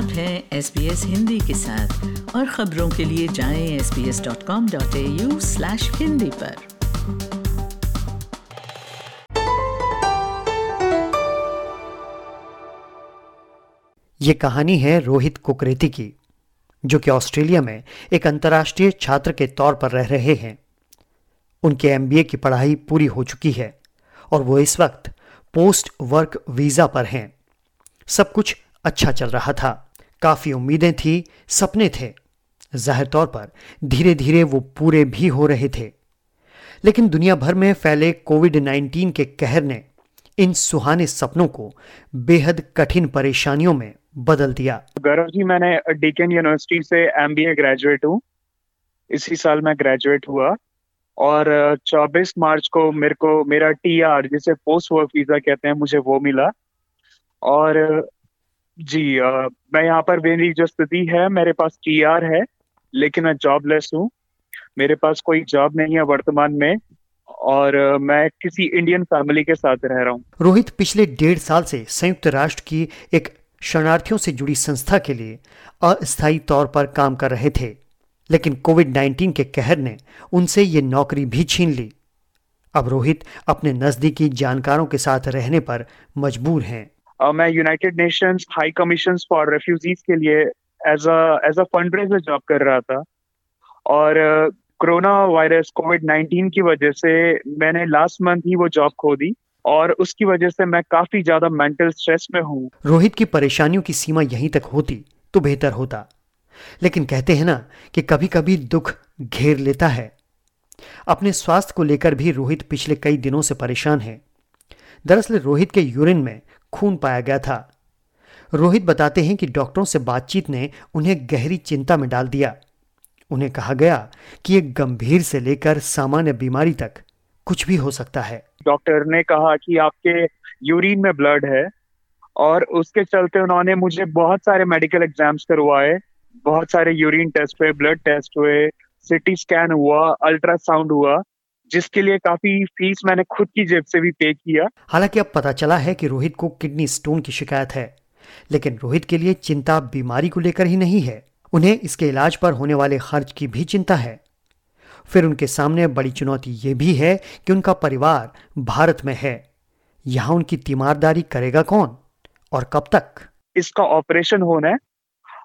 आप हैं S B S Hindi के साथ। और खबरों के लिए जाएँ S B S dot com dot A U slash Hindi पर। ये कहानी है रोहित कुकरेती की, जो कि ऑस्ट्रेलिया में एक अंतर्राष्ट्रीय छात्र के तौर पर रह रहे हैं। उनके एमबीए की पढ़ाई पूरी हो चुकी है और वो इस वक्त पोस्ट वर्क वीज़ा पर हैं। सब कुछ अच्छा चल रहा था। काफ़ी उम्मीदें थी, सपने थे। ज़ाहिर तौर पर धीरे धीरे वो पूरे भी हो रहे थे। लेकिन दुनिया भर में फैले कोविड 19 के कहर ने इन सुहाने सपनों को बेहद कठिन परेशानियों में बदल दिया। गौरव जी, मैंने डीकेन यूनिवर्सिटी से एमबीए ग्रेजुएट हूँ। इसी साल मैं ग्रेजुएट हुआ और 24 मार्च को मेरे को, मेरा टीआर जिसे पोस्ट वर्क वीज़ा कहते हैं, मुझे वो मिला। और जी आ, मैं यहाँ पर मेरी जो स्थिति है मेरे पास टीआर है लेकिन मैं जॉबलेस हूँ। मेरे पास कोई जॉब नहीं है वर्तमान में और मैं किसी इंडियन फैमिली के साथ रह रहा हूँ। रोहित पिछले डेढ़ साल से संयुक्त राष्ट्र की एक शरणार्थियों से जुड़ी संस्था के लिए अस्थायी तौर पर काम कर रहे थे लेकिन कोविड 19 के कहर ने उनसे ये नौकरी भी छीन ली। अब रोहित अपने नजदीकी जानकारों के साथ रहने पर मजबूर हैं। मैं United Nations High Commission for Refugees के लिए as as a fundraiser job कर रहा था। और कोरोना वायरस कोविड 19 की वजह से मैंने लास्ट मंथ ही वो जॉब खो दी और उसकी वजह से मैं काफ़ी ज़्यादा मेंटल स्ट्रेस में हूँ। रोहित की परेशानियों की सीमा यहीं तक होती तो बेहतर होता। लेकिन कहते हैं ना कि कभी कभी दुख घेर लेता है। अपने स्वास्थ्य को लेकर भी रोहित पिछले कई दिनों से परेशान है। दरअसल रोहित के यूरिन में खून पाया गया था। रोहित बताते हैं कि डॉक्टरों से बातचीत ने उन्हें गहरी चिंता में डाल दिया। उन्हें कहा गया कि एक गंभीर से लेकर सामान्य बीमारी तक कुछ भी हो सकता है। डॉक्टर ने कहा कि आपके यूरिन में ब्लड है और उसके चलते उन्होंने मुझे बहुत सारे मेडिकल एग्ज़ाम्स करवाए, बहुत सारे यूरिन टेस्ट हुए, ब्लड टेस्ट हुए, सिटी स्कैन हुआ, अल्ट्रासाउंड हुआ। जिसके लिए काफ़ी फ़ीस मैंने खुद की जेब से भी पे किया। हालाँकि अब पता चला है कि रोहित को किडनी स्टोन की शिकायत है लेकिन रोहित के लिए चिंता बीमारी को लेकर ही नहीं है। उन्हें इसके इलाज पर होने वाले खर्च की भी चिंता है। फिर उनके सामने बड़ी चुनौती ये भी है कि उनका परिवार भारत में है। यहाँ उनकी तीमारदारी करेगा कौन और कब तक? इसका ऑपरेशन होना है।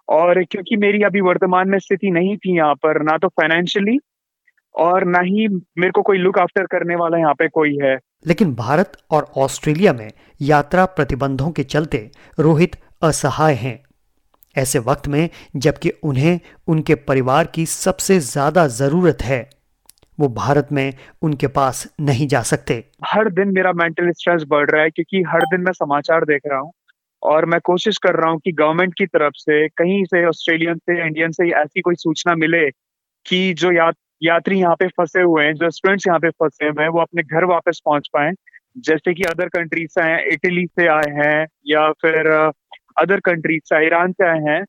और क्योंकि मेरी अभी वर्तमान में स्थिति नहीं थी यहाँ पर ना तो फाइनेंशियली और ना ही मेरे को कोई लुक आफ्टर करने वाला यहाँ पे कोई है। लेकिन भारत और ऑस्ट्रेलिया में यात्रा प्रतिबंधों के चलते रोहित असहाय हैं। ऐसे वक्त में जबकि उन्हें उनके परिवार की सबसे ज़्यादा ज़रूरत है वो भारत में उनके पास नहीं जा सकते। हर दिन मेरा मेंटल स्ट्रेस बढ़ रहा है क्योंकि हर दिन मैं समाचार देख रहा हूँ और मैं कोशिश कर रहा हूँ कि गवर्नमेंट की तरफ़ से कहीं से ऑस्ट्रेलियन से इंडियन से ऐसी कोई सूचना मिले कि जो या, यात्री यहाँ पे फंसे हुए हैं, जो स्टूडेंट्स यहाँ पे फंसे हुए हैं, वो अपने घर वापस पहुँच पाए। जैसे कि अदर कंट्रीज़ से आए इटली से आए हैं, या फिर अदर कंट्रीज़ से ईरान से आए हैं।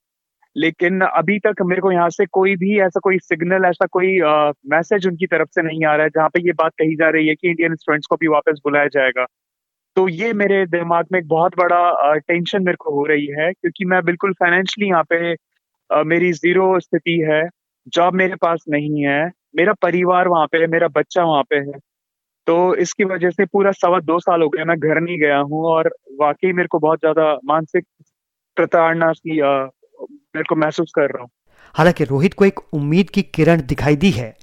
लेकिन अभी तक मेरे को यहाँ से कोई भी ऐसा कोई सिग्नल ऐसा कोई मैसेज उनकी तरफ़ से नहीं आ रहा है, जहाँ पे ये बात कही जा रही है कि इंडियन स्टूडेंट्स को भी वापस बुलाया जाएगा। तो ये मेरे दिमाग में एक बहुत बड़ा टेंशन मेरे को हो रही है, क्योंकि मैं बिल्कुल फाइनेंशियली यहाँ पे मेरी ज़ीरो स्थिति है। जॉब मेरे पास नहीं है, मेरा परिवार वहाँ पे है, मेरा बच्चा वहाँ पे है। तो इसकी वजह से पूरा सवा दो साल हो गया, मैं घर नहीं गया हूँ और वाकई मेरे को बहुत ज़्यादा मानसिक प्रताड़ना की मेरे को महसूस कर रहा हूँ। हालाँकि रोहित को एक उम्मीद की किरण दिखाई दी है।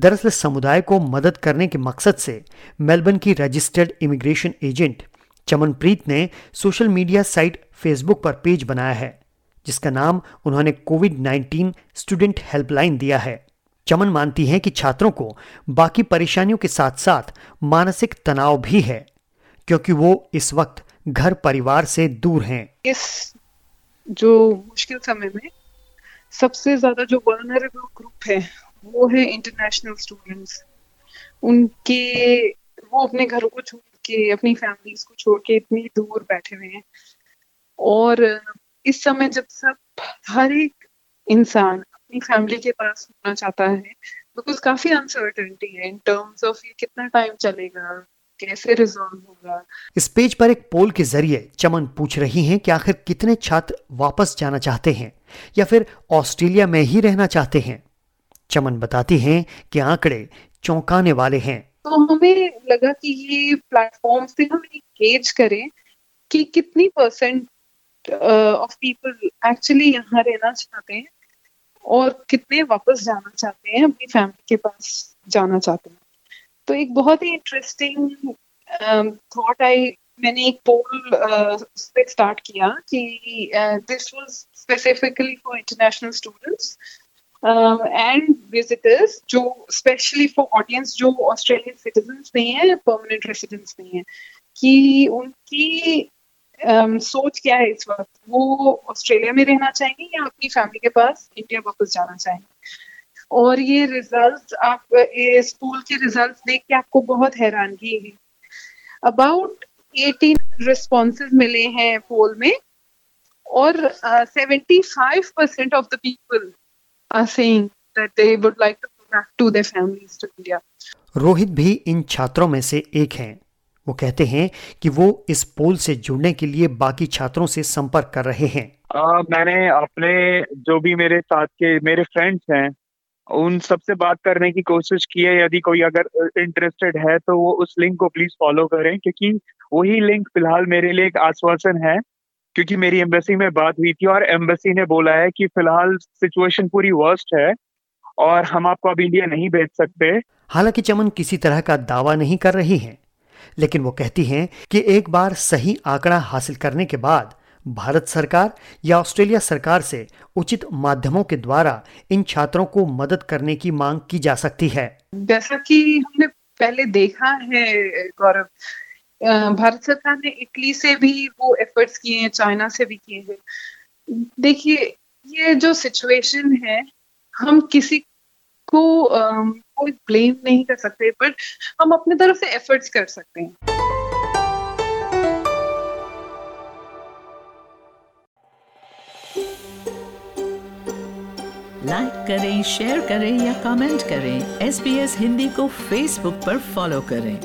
दरअसल समुदाय को मदद करने के मकसद से मेलबर्न की रजिस्टर्ड इमिग्रेशन एजेंट चमनप्रीत ने सोशल मीडिया साइट फेसबुक पर पेज बनाया है। जिसका नाम उन्होंने कोविड 19 स्टूडेंट हेल्पलाइन दिया है। चमन मानती हैं कि छात्रों को बाकी परेशानियों के साथ साथ मानसिक तनाव भी है, क्योंकि वो इस वक्त घर परिवार से दूर हैं। इस जो मुश्किल समय में सबसे ज़्यादा जो वर्नरेबल ग्रुप है, वो है इंटरनेशनल स्टूडेंट्स उनके, वो अपने घरों को छोड़ के, अपनी फैमिलीज़ को छोड़ के इतनी दूर बैठे हुए हैं। और इस समय जब सब हर एक इंसान अपनी फैमिली के पास होना चाहता है बिकॉज़ काफ़ी अनसर्टेनिटी है इन टर्म्स ऑफ़ ये कितना टाइम चलेगा कैसे रिजॉल्व होगा। इस पेज पर एक पोल के ज़रिए चमन पूछ रही हैं कि आखिर कितने छात्र वापस जाना चाहते हैं या फिर ऑस्ट्रेलिया में ही रहना चाहते हैं। चमन बताती हैं कि आंकड़े चौंकाने वाले हैं। तो हमें लगा कि ये प्लेटफॉर्म से हम गेज करें कि कितनी परसेंट ऑफ़ पीपल एक्चुअली यहाँ रहना चाहते हैं और कितने वापस जाना चाहते हैं अपनी फैमिली के पास जाना चाहते हैं। तो एक बहुत ही इंटरेस्टिंग थॉट आई मैंने एक पोल uh, स्टार्ट किया कि this was specifically for international students and visitors जो स्पेशली फॉर ऑडियंस जो ऑस्ट्रेलियन सिटीजन नहीं है परमानेंट रेसिडेंट्स नहीं है कि उनकी um, सोच क्या है इस वक्त? वो ऑस्ट्रेलिया में रहना चाहेंगे या अपनी फैमिली के पास इंडिया वापस जाना चाहेंगे? और ये रिज़ल्ट आप इस पोल के रिज़ल्ट देख के आपको बहुत हैरानगी है। अबाउट 18 रिस्पॉन्सेज मिले हैं पोल में और seventy five percent of the people are saying that they would like to to their families India Rohit भी इन छात्रों में से एक हैं। वो कहते हैं कि वो इस पोल से जुड़ने के लिए बाकी छात्रों से संपर्क कर रहे हैं। आ, मैंने अपने जो भी मेरे साथ के मेरे फ्रेंड्स हैं उन सबसे बात करने की कोशिश की है। यदि कोई अगर इंटरेस्टेड है तो वो उस लिंक को प्लीज़ फॉलो करें क्योंकि वही लिंक फ़िलहाल मेरे लिए एक आश्वासन है क्योंकि मेरी एम्बेसी में बात हुई थी और एम्बेसी ने बोला है कि फ़िलहाल सिचुएशन पूरी वर्स्ट है और हम आपको अब इंडिया नहीं भेज सकते। हालाँकि चमन किसी तरह का दावा नहीं कर रही हैं। लेकिन वो कहती हैं कि एक बार सही आंकड़ा हासिल करने के बाद भारत सरकार या ऑस्ट्रेलिया सरकार से उचित माध्यमों के द्वारा इन छात्रों को मदद करने की मांग की जा सकती है। जैसा कि हमने पहले देखा है, गौरव भारत सरकार ने इटली से भी वो एफर्ट्स किए हैं, चाइना से भी किए हैं। देखिए, ये जो सिचुएशन है, हम किसी को कोई ब्लेम नहीं कर सकते बट हम अपने तरफ़ से एफर्ट्स कर सकते हैं। लाइक करें शेयर करें या कमेंट करें एस हिंदी को फेसबुक पर फॉलो करें।